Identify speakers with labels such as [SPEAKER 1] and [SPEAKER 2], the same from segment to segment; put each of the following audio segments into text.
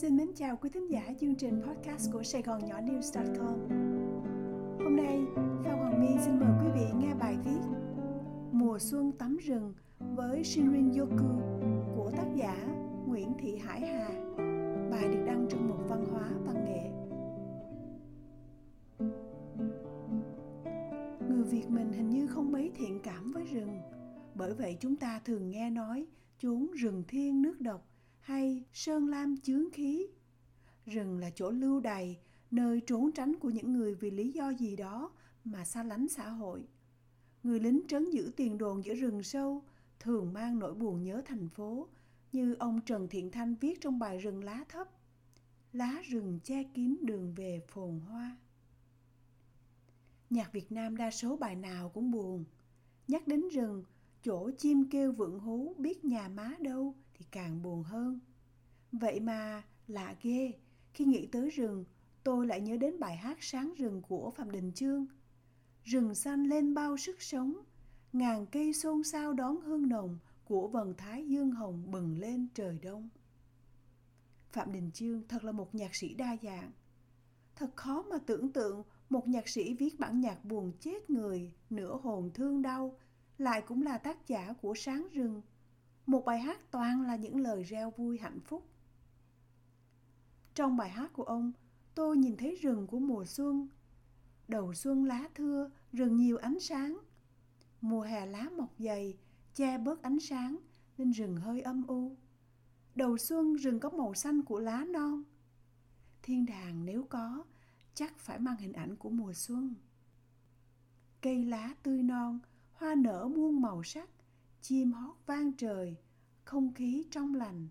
[SPEAKER 1] Xin mến chào quý thính giả chương trình podcast của Sài Gòn Nhỏ News.com Hôm nay, Phan Hoàng My xin mời quý vị nghe bài viết Mùa xuân tắm rừng với Shinrin Yoku của tác giả Nguyễn Thị Hải Hà. Bài được đăng trong một văn hóa văn nghệ. Người Việt mình hình như không mấy thiện cảm với rừng. Bởi vậy chúng ta thường nghe nói chốn rừng thiên nước độc hay sơn lam chướng khí. Rừng là chỗ lưu đày, nơi trốn tránh của những người vì lý do gì đó mà xa lánh xã hội. Người lính trấn giữ tiền đồn giữa rừng sâu thường mang nỗi buồn nhớ thành phố, như ông Trần Thiện Thanh viết trong bài Rừng lá thấp. Lá rừng che kín đường về phồn hoa. Nhạc Việt Nam đa số bài nào cũng buồn. Nhắc đến rừng, chỗ chim kêu vượng hú biết nhà má đâu thì càng buồn hơn. Vậy mà lạ ghê, khi nghĩ tới rừng, tôi lại nhớ đến bài hát Sáng rừng của Phạm Đình Chương. Rừng xanh lên bao sức sống, ngàn cây xôn xao đón hương nồng của vầng thái dương hồng bừng lên trời đông. Phạm Đình Chương thật là một nhạc sĩ đa dạng. Thật khó mà tưởng tượng một nhạc sĩ viết bản nhạc buồn chết người, nửa hồn thương đau, lại cũng là tác giả của Sáng rừng, một bài hát toàn là những lời reo vui hạnh phúc. Trong bài hát của ông, tôi nhìn thấy rừng của mùa xuân. Đầu xuân lá thưa, rừng nhiều ánh sáng. Mùa hè lá mọc dày, che bớt ánh sáng nên rừng hơi âm u. Đầu xuân rừng có màu xanh của lá non. Thiên đàng nếu có, chắc phải mang hình ảnh của mùa xuân. Cây lá tươi non, hoa nở muôn màu sắc, chim hót vang trời, không khí trong lành.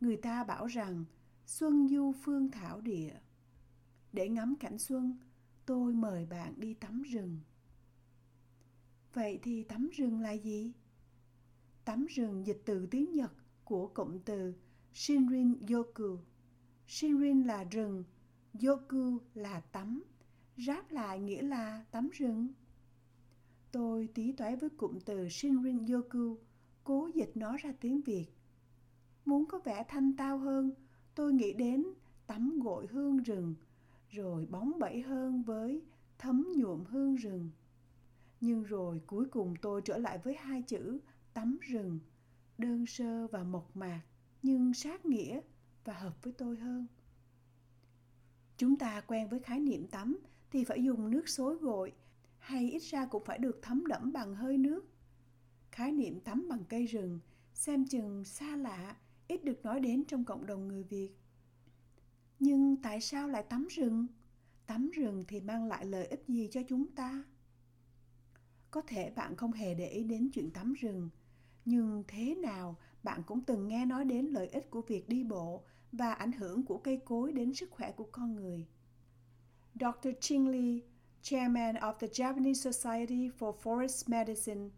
[SPEAKER 1] Người ta bảo rằng xuân du phương thảo địa. Để ngắm cảnh xuân, tôi mời bạn đi tắm rừng. Vậy thì tắm rừng là gì? Tắm rừng dịch từ tiếng Nhật của cụm từ Shinrin Yoku. Shinrin là rừng, Yoku là tắm, ráp lại nghĩa là tắm rừng. Tôi tí toái với cụm từ Shinrin Yoku, cố dịch nó ra tiếng Việt. Muốn có vẻ thanh tao hơn, tôi nghĩ đến tắm gội hương rừng, rồi bóng bẩy hơn với thấm nhuộm hương rừng. Nhưng rồi cuối cùng tôi trở lại với hai chữ tắm rừng, đơn sơ và mộc mạc, nhưng sát nghĩa và hợp với tôi hơn. Chúng ta quen với khái niệm tắm thì phải dùng nước xối gội hay ít ra cũng phải được thấm đẫm bằng hơi nước. Khái niệm tắm bằng cây rừng xem chừng xa lạ, ít được nói đến trong cộng đồng người Việt. Nhưng tại sao lại tắm rừng? Tắm rừng thì mang lại lợi ích gì cho chúng ta? Có thể bạn không hề để ý đến chuyện tắm rừng, nhưng thế nào bạn cũng từng nghe nói đến lợi ích của việc đi bộ và ảnh hưởng của cây cối đến sức khỏe của con người. Dr. Ching Lee Chairman of the Japanese Society for Forest Medicine,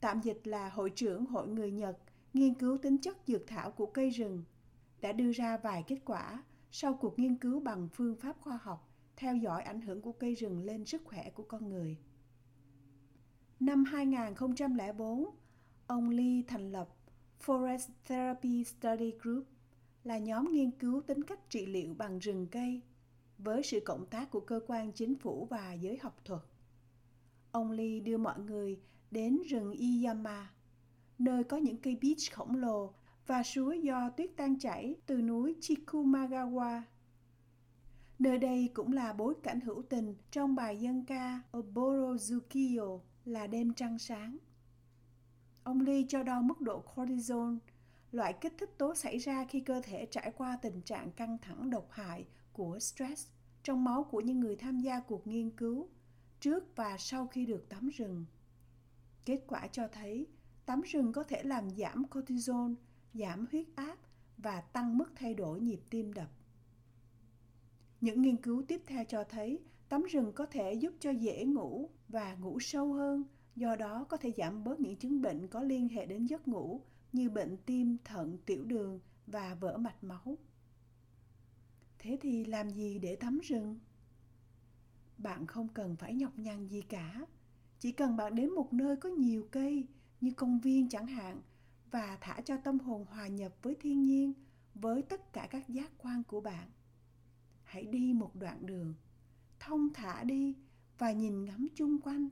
[SPEAKER 1] tạm dịch là Hội trưởng Hội người Nhật nghiên cứu tính chất dược thảo của cây rừng, đã đưa ra vài kết quả sau cuộc nghiên cứu bằng phương pháp khoa học theo dõi ảnh hưởng của cây rừng lên sức khỏe của con người. Năm 2004, ông Lee thành lập Forest Therapy Study Group là nhóm nghiên cứu tính cách trị liệu bằng rừng cây với sự cộng tác của cơ quan chính phủ và giới học thuật. Ông Lee đưa mọi người đến rừng Iyama, nơi có những cây beach khổng lồ và suối do tuyết tan chảy từ núi Chikumagawa. Nơi đây cũng là bối cảnh hữu tình trong bài dân ca Oborozukiyo là đêm trăng sáng. Ông Lee cho đo mức độ cortisol, loại kích thích tố xảy ra khi cơ thể trải qua tình trạng căng thẳng độc hại của stress trong máu của những người tham gia cuộc nghiên cứu trước và sau khi được tắm rừng. Kết quả cho thấy tắm rừng có thể làm giảm cortisol, giảm huyết áp và tăng mức thay đổi nhịp tim đập. Những nghiên cứu tiếp theo cho thấy tắm rừng có thể giúp cho dễ ngủ và ngủ sâu hơn, do đó có thể giảm bớt những chứng bệnh có liên hệ đến giấc ngủ như bệnh tim, thận, tiểu đường và vỡ mạch máu. Thế thì làm gì để tắm rừng? Bạn không cần phải nhọc nhằn gì cả. Chỉ cần bạn đến một nơi có nhiều cây như công viên chẳng hạn và thả cho tâm hồn hòa nhập với thiên nhiên, với tất cả các giác quan của bạn, hãy đi một đoạn đường, thông thả đi và nhìn ngắm chung quanh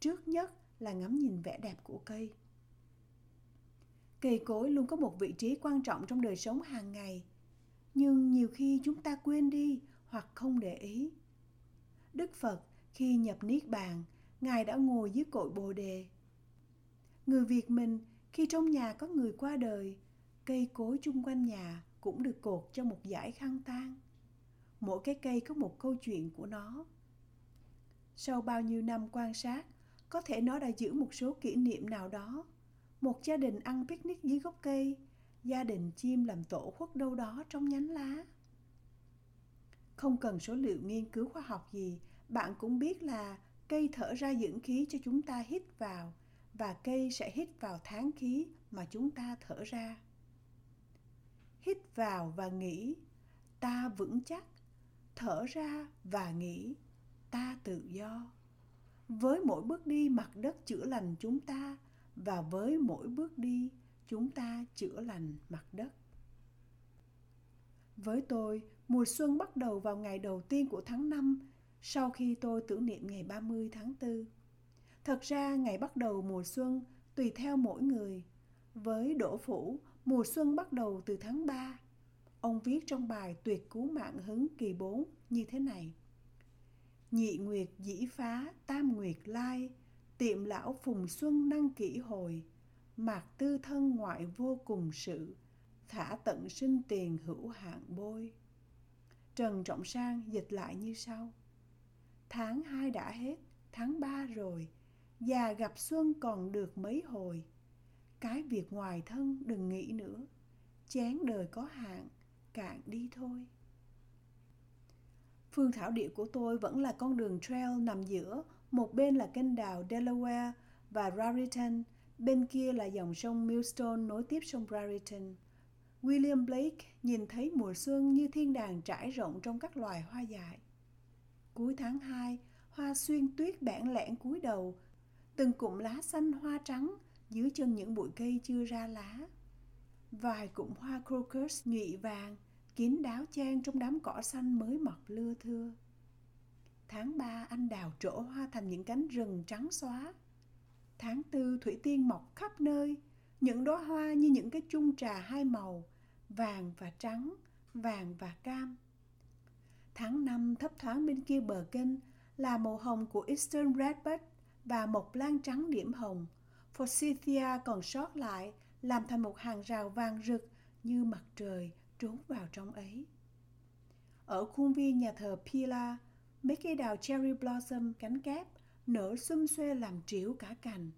[SPEAKER 1] trước nhất là ngắm nhìn vẻ đẹp của cây cây cối luôn có một vị trí quan trọng trong đời sống hàng ngày nhưng nhiều khi chúng ta quên đi hoặc không để ý. Đức phật khi nhập niết bàn, ngài đã ngồi dưới cội bồ đề. Người việt mình khi trong nhà có người qua đời, cây cối chung quanh nhà cũng được cột cho một dải khăn tang. Mỗi cái cây có một câu chuyện của nó. Sau bao nhiêu năm quan sát, có thể nó đã giữ một số kỷ niệm nào đó. Một gia đình ăn picnic dưới gốc cây gia đình chim làm tổ khuất đâu đó trong nhánh lá. Không cần số liệu nghiên cứu khoa học gì, bạn cũng biết là cây thở ra dưỡng khí cho chúng ta hít vào và cây sẽ hít vào tháng khí mà chúng ta thở ra. Hít vào và nghĩ ta vững chắc. Thở ra và nghĩ ta tự do. Với mỗi bước đi, mặt đất chữa lành chúng ta và với mỗi bước đi chúng ta chữa lành mặt đất với tôi mùa xuân bắt đầu vào ngày đầu tiên của tháng 5 sau khi tôi tưởng niệm ngày 30 tháng 4. Thật ra ngày bắt đầu mùa xuân tùy theo mỗi người. Với Đỗ Phủ, mùa xuân bắt đầu từ tháng 3. Ông viết trong bài Tuyệt cứu mạng hứng kỳ 4 như thế này. Nhị nguyệt dĩ phá, tam nguyệt lai, tiệm lão phùng xuân năng kỷ hồi, mạc tư thân ngoại vô cùng sự, thả tận sinh tiền hữu hạn bôi. Trần Trọng Sang dịch lại như sau. Tháng hai đã hết, tháng ba rồi, già gặp xuân còn được mấy hồi. Cái việc ngoài thân đừng nghĩ nữa, chén đời có hạn, cạn đi thôi. Phương thảo địa của tôi vẫn là con đường trail nằm giữa, một bên là kênh đào Delaware và Raritan, bên kia là dòng sông Millstone nối tiếp sông Raritan. William Blake nhìn thấy mùa xuân như thiên đàng trải rộng trong các loài hoa dại. Cuối tháng 2, hoa xuyên tuyết bản lẻn cúi đầu, từng cụm lá xanh hoa trắng dưới chân những bụi cây chưa ra lá. Vài cụm hoa crocus nhụy vàng, kín đáo trang trong đám cỏ xanh mới mọc lưa thưa. Tháng 3 anh đào trổ hoa thành những cánh rừng trắng xóa. Tháng tư thủy tiên mọc khắp nơi, những đóa hoa như những cái chung trà hai màu, vàng và trắng, vàng và cam. Tháng năm thấp thoáng bên kia bờ kênh là màu hồng của Eastern Redbud và một lan trắng điểm hồng. Forsythia còn sót lại làm thành một hàng rào vàng rực như mặt trời trốn vào trong ấy. Ở khuôn viên nhà thờ Pila, mấy cây đào cherry blossom cánh kép nở xum xuê làm triểu cả cành.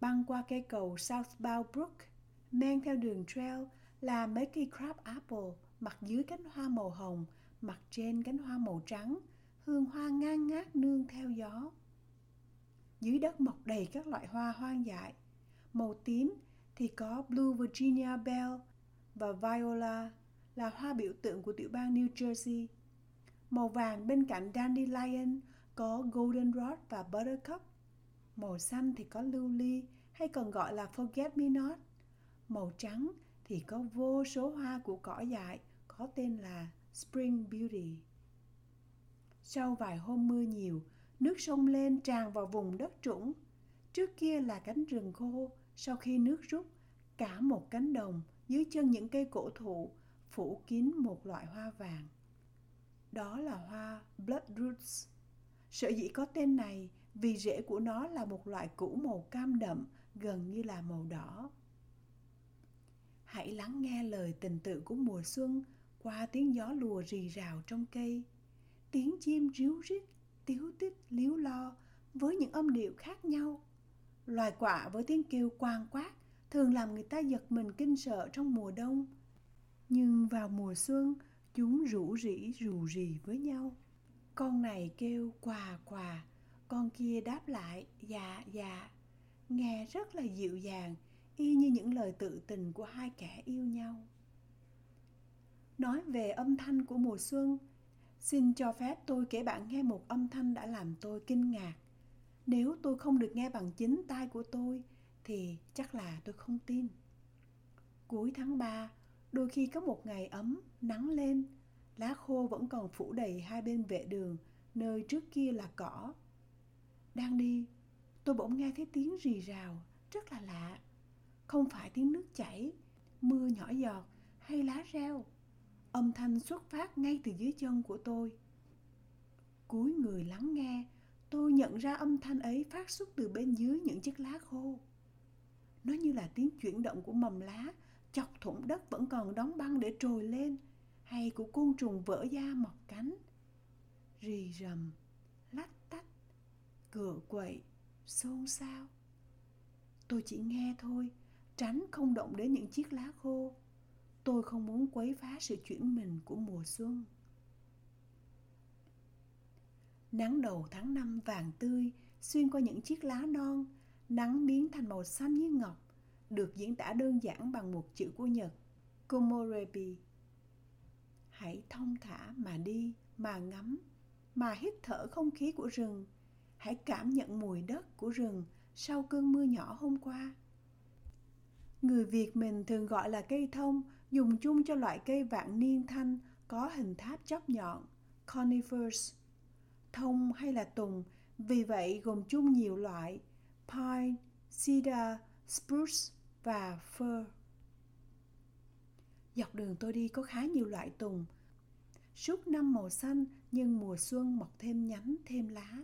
[SPEAKER 1] Băng qua cây cầu Southbound Brook, men theo đường trail là mấy cây crab apple mặt dưới cánh hoa màu hồng, mặt trên cánh hoa màu trắng, hương hoa ngang ngát nương theo gió. Dưới đất mọc đầy các loại hoa hoang dại. Màu tím thì có Blue Virginia Bell và Viola là hoa biểu tượng của tiểu bang New Jersey. Màu vàng bên cạnh Dandelion có Goldenrod và Buttercup. Màu xanh thì có lưu ly hay còn gọi là Forget Me Not. Màu trắng thì có vô số hoa của cỏ dại có tên là Spring Beauty. Sau vài hôm mưa nhiều, nước sông lên tràn vào vùng đất trũng. Trước kia là cánh rừng khô, sau khi nước rút, cả một cánh đồng dưới chân những cây cổ thụ phủ kín một loại hoa vàng. Đó là hoa Bloodroots. Sở dĩ có tên này vì rễ của nó là một loại củ màu cam đậm gần như là màu đỏ. Hãy lắng nghe lời tình tự của mùa xuân qua tiếng gió lùa rì rào trong cây. Tiếng chim ríu rít, tiếu tít, líu lo với những âm điệu khác nhau. Loài quạ với tiếng kêu quang quát thường làm người ta giật mình kinh sợ trong mùa đông. Nhưng vào mùa xuân, chúng rủ rỉ rù rì với nhau. Con này kêu quà quà, con kia đáp lại dạ dạ. Nghe rất là dịu dàng, y như những lời tự tình của hai kẻ yêu nhau. Nói về âm thanh của mùa xuân, xin cho phép tôi kể bạn nghe một âm thanh đã làm tôi kinh ngạc. Nếu tôi không được nghe bằng chính tai của tôi, thì chắc là tôi không tin. Cuối tháng 3, Đôi khi có một ngày ấm, nắng lên, lá khô vẫn còn phủ đầy hai bên vệ đường, nơi trước kia là cỏ. Đang đi, tôi bỗng nghe thấy tiếng rì rào, rất là lạ. Không phải tiếng nước chảy, mưa nhỏ giọt hay lá reo. Âm thanh xuất phát ngay từ dưới chân của tôi. Cúi người lắng nghe, tôi nhận ra âm thanh ấy phát xuất từ bên dưới những chiếc lá khô. Nó như là tiếng chuyển động của mầm lá chọc thủng đất vẫn còn đóng băng để trồi lên hay của côn trùng vỡ da mọc cánh. Rì rầm lách tách cựa quậy xôn xao. Tôi chỉ nghe thôi tránh không động đến những chiếc lá khô. Tôi không muốn quấy phá sự chuyển mình của mùa xuân. Nắng đầu tháng năm vàng tươi xuyên qua những chiếc lá non nắng biến thành màu xanh như ngọc được diễn tả đơn giản bằng một chữ của Nhật, Komorebi. Hãy thông thả mà đi, mà ngắm, mà hít thở không khí của rừng. Hãy cảm nhận mùi đất của rừng sau cơn mưa nhỏ hôm qua. Người Việt mình thường gọi là cây thông, dùng chung cho loại cây vạn niên thanh có hình tháp chóp nhọn, conifers. Thông hay là tùng, vì vậy gồm chung nhiều loại, pine, cedar, spruce, và fir. Dọc đường tôi đi có khá nhiều loại tùng. Suốt năm màu xanh nhưng mùa xuân mọc thêm nhánh, thêm lá.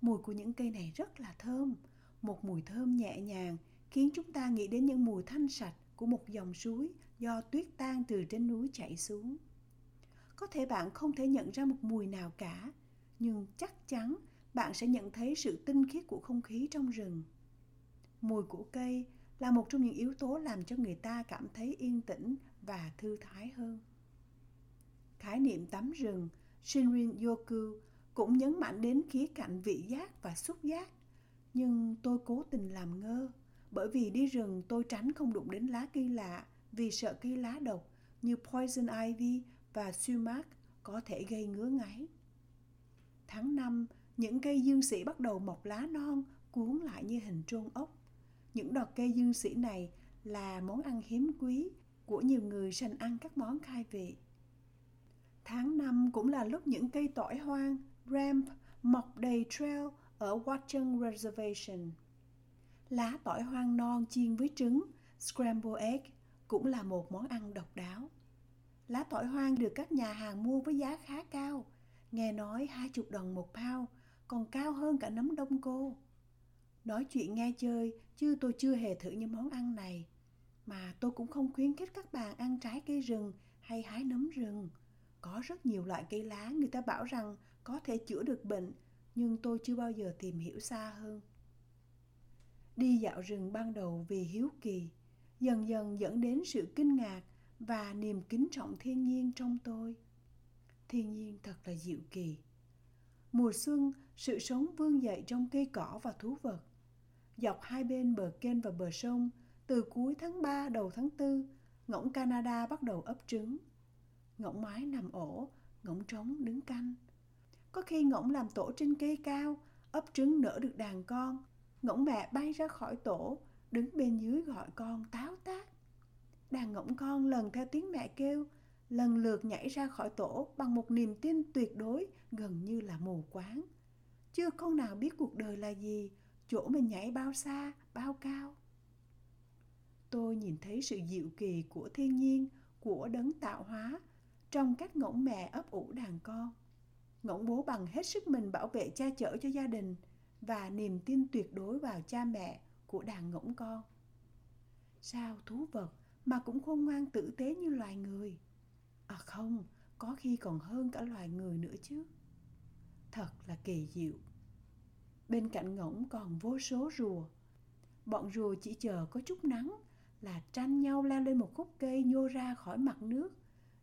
[SPEAKER 1] Mùi của những cây này rất là thơm, một mùi thơm nhẹ nhàng khiến chúng ta nghĩ đến những mùi thanh sạch của một dòng suối do tuyết tan từ trên núi chảy xuống. Có thể bạn không thể nhận ra một mùi nào cả, nhưng chắc chắn bạn sẽ nhận thấy sự tinh khiết của không khí trong rừng. Mùi của cây là một trong những yếu tố làm cho người ta cảm thấy yên tĩnh và thư thái hơn. Khái niệm tắm rừng Shinrin Yoku cũng nhấn mạnh đến khía cạnh vị giác và xúc giác. Nhưng tôi cố tình làm ngơ, bởi vì đi rừng tôi tránh không đụng đến lá cây lạ vì sợ cây lá độc như poison ivy và sumac có thể gây ngứa ngáy. Tháng 5, những cây dương sĩ bắt đầu mọc lá non cuốn lại như hình trôn ốc. Những đọt cây dương sĩ này là món ăn hiếm quý của nhiều người sành ăn các món khai vị. Tháng 5 cũng là lúc những cây tỏi hoang, ramp, mọc đầy trail ở Watchung Reservation. Lá tỏi hoang non chiên với trứng, scramble egg cũng là một món ăn độc đáo. Lá tỏi hoang được các nhà hàng mua với giá khá cao, nghe nói 20 đồng một pound, còn cao hơn cả nấm đông cô. Nói chuyện nghe chơi, chứ tôi chưa hề thử những món ăn này. Mà tôi cũng không khuyến khích các bạn ăn trái cây rừng hay hái nấm rừng. Có rất nhiều loại cây lá người ta bảo rằng có thể chữa được bệnh, nhưng tôi chưa bao giờ tìm hiểu xa hơn. Đi dạo rừng ban đầu vì hiếu kỳ, dần dần dẫn đến sự kinh ngạc và niềm kính trọng thiên nhiên trong tôi. Thiên nhiên thật là dịu kỳ. Mùa xuân, sự sống vương dậy trong cây cỏ và thú vật dọc hai bên bờ kênh và bờ sông, từ cuối tháng 3 đầu tháng 4, ngỗng Canada bắt đầu ấp trứng. Ngỗng mái nằm ổ, ngỗng trống đứng canh. Có khi ngỗng làm tổ trên cây cao, ấp trứng nở được đàn con. Ngỗng mẹ bay ra khỏi tổ, đứng bên dưới gọi con táo tác. Đàn ngỗng con lần theo tiếng mẹ kêu, lần lượt nhảy ra khỏi tổ bằng một niềm tin tuyệt đối gần như là mù quáng. Chưa con nào biết cuộc đời là gì, chỗ mình nhảy bao xa, bao cao. Tôi nhìn thấy sự dịu kỳ của thiên nhiên, của đấng tạo hóa trong các ngỗng mẹ ấp ủ đàn con. Ngỗng bố bằng hết sức mình bảo vệ cha chở cho gia đình và niềm tin tuyệt đối vào cha mẹ của đàn ngỗng con. Sao thú vật mà cũng khôn ngoan tử tế như loài người? À không, có khi còn hơn cả loài người nữa chứ. Thật là kỳ diệu. Bên cạnh ngỗng còn vô số rùa. Bọn rùa chỉ chờ có chút nắng là tranh nhau leo lên một khúc cây nhô ra khỏi mặt nước,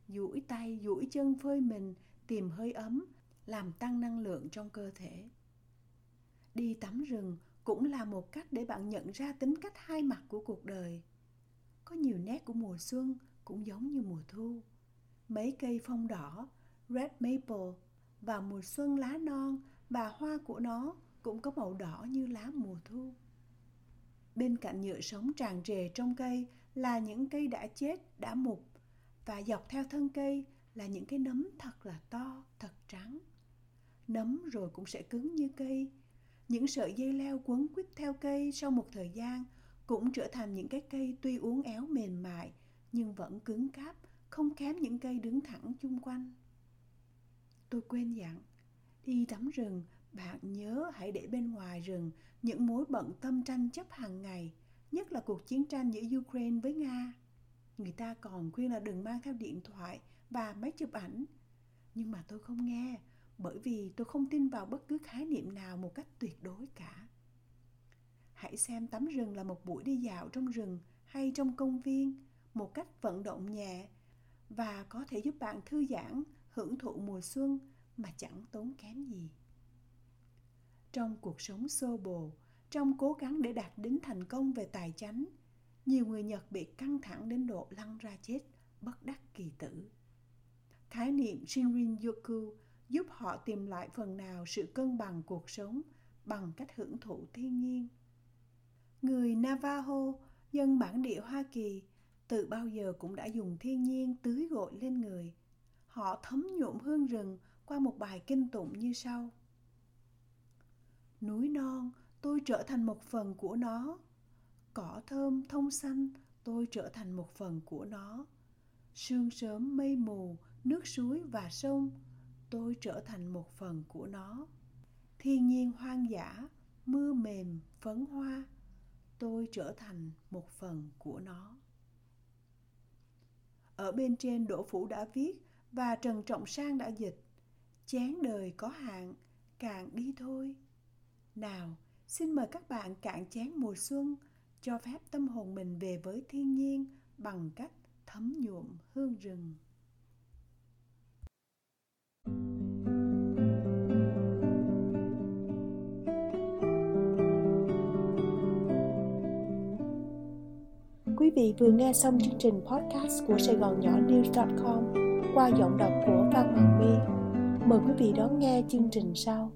[SPEAKER 1] duỗi tay, duỗi chân phơi mình, tìm hơi ấm, làm tăng năng lượng trong cơ thể. Đi tắm rừng cũng là một cách để bạn nhận ra tính cách hai mặt của cuộc đời. Có nhiều nét của mùa xuân cũng giống như mùa thu. Mấy cây phong đỏ, red maple và mùa xuân lá non và hoa của nó cũng có màu đỏ như lá mùa thu. Bên cạnh nhựa sống tràn trề trong cây là những cây đã chết, đã mục, và dọc theo thân cây là những cái nấm thật là to, thật trắng. Nấm rồi cũng sẽ cứng như cây. Những sợi dây leo quấn quýt theo cây sau một thời gian cũng trở thành những cái cây tuy uốn éo mềm mại nhưng vẫn cứng cáp, không kém những cây đứng thẳng chung quanh. Tôi quên dặn, đi tắm rừng, bạn nhớ hãy để bên ngoài rừng những mối bận tâm tranh chấp hàng ngày, nhất là cuộc chiến tranh giữa Ukraine với Nga. Người ta còn khuyên là đừng mang theo điện thoại và máy chụp ảnh. Nhưng mà tôi không nghe, bởi vì tôi không tin vào bất cứ khái niệm nào một cách tuyệt đối cả. Hãy xem tắm rừng là một buổi đi dạo trong rừng hay trong công viên, một cách vận động nhẹ và có thể giúp bạn thư giãn, hưởng thụ mùa xuân mà chẳng tốn kém gì. Trong cuộc sống xô bồ, trong cố gắng để đạt đến thành công về tài chánh, nhiều người Nhật bị căng thẳng đến độ lăn ra chết, bất đắc kỳ tử. Khái niệm Shinrin-yoku giúp họ tìm lại phần nào sự cân bằng cuộc sống bằng cách hưởng thụ thiên nhiên. Người Navajo, dân bản địa Hoa Kỳ, từ bao giờ cũng đã dùng thiên nhiên tưới gội lên người. Họ thấm nhuộm hương rừng qua một bài kinh tụng như sau. Núi non, tôi trở thành một phần của nó. Cỏ thơm thông xanh, tôi trở thành một phần của nó. Sương sớm mây mù, nước suối và sông, tôi trở thành một phần của nó. Thiên nhiên hoang dã, mưa mềm, phấn hoa, tôi trở thành một phần của nó. Ở bên trên Đỗ Phủ đã viết và Trần Trọng Sang đã dịch Chán đời có hạn, càng đi thôi. Nào, xin mời các bạn cạn chén mùa xuân, cho phép tâm hồn mình về với thiên nhiên bằng cách thấm nhuộm hương rừng. Quý vị vừa nghe xong chương trình podcast của Sài Gòn Nhỏ News.com qua giọng đọc của Phan Hoàng My. Mời quý vị đón nghe chương trình sau.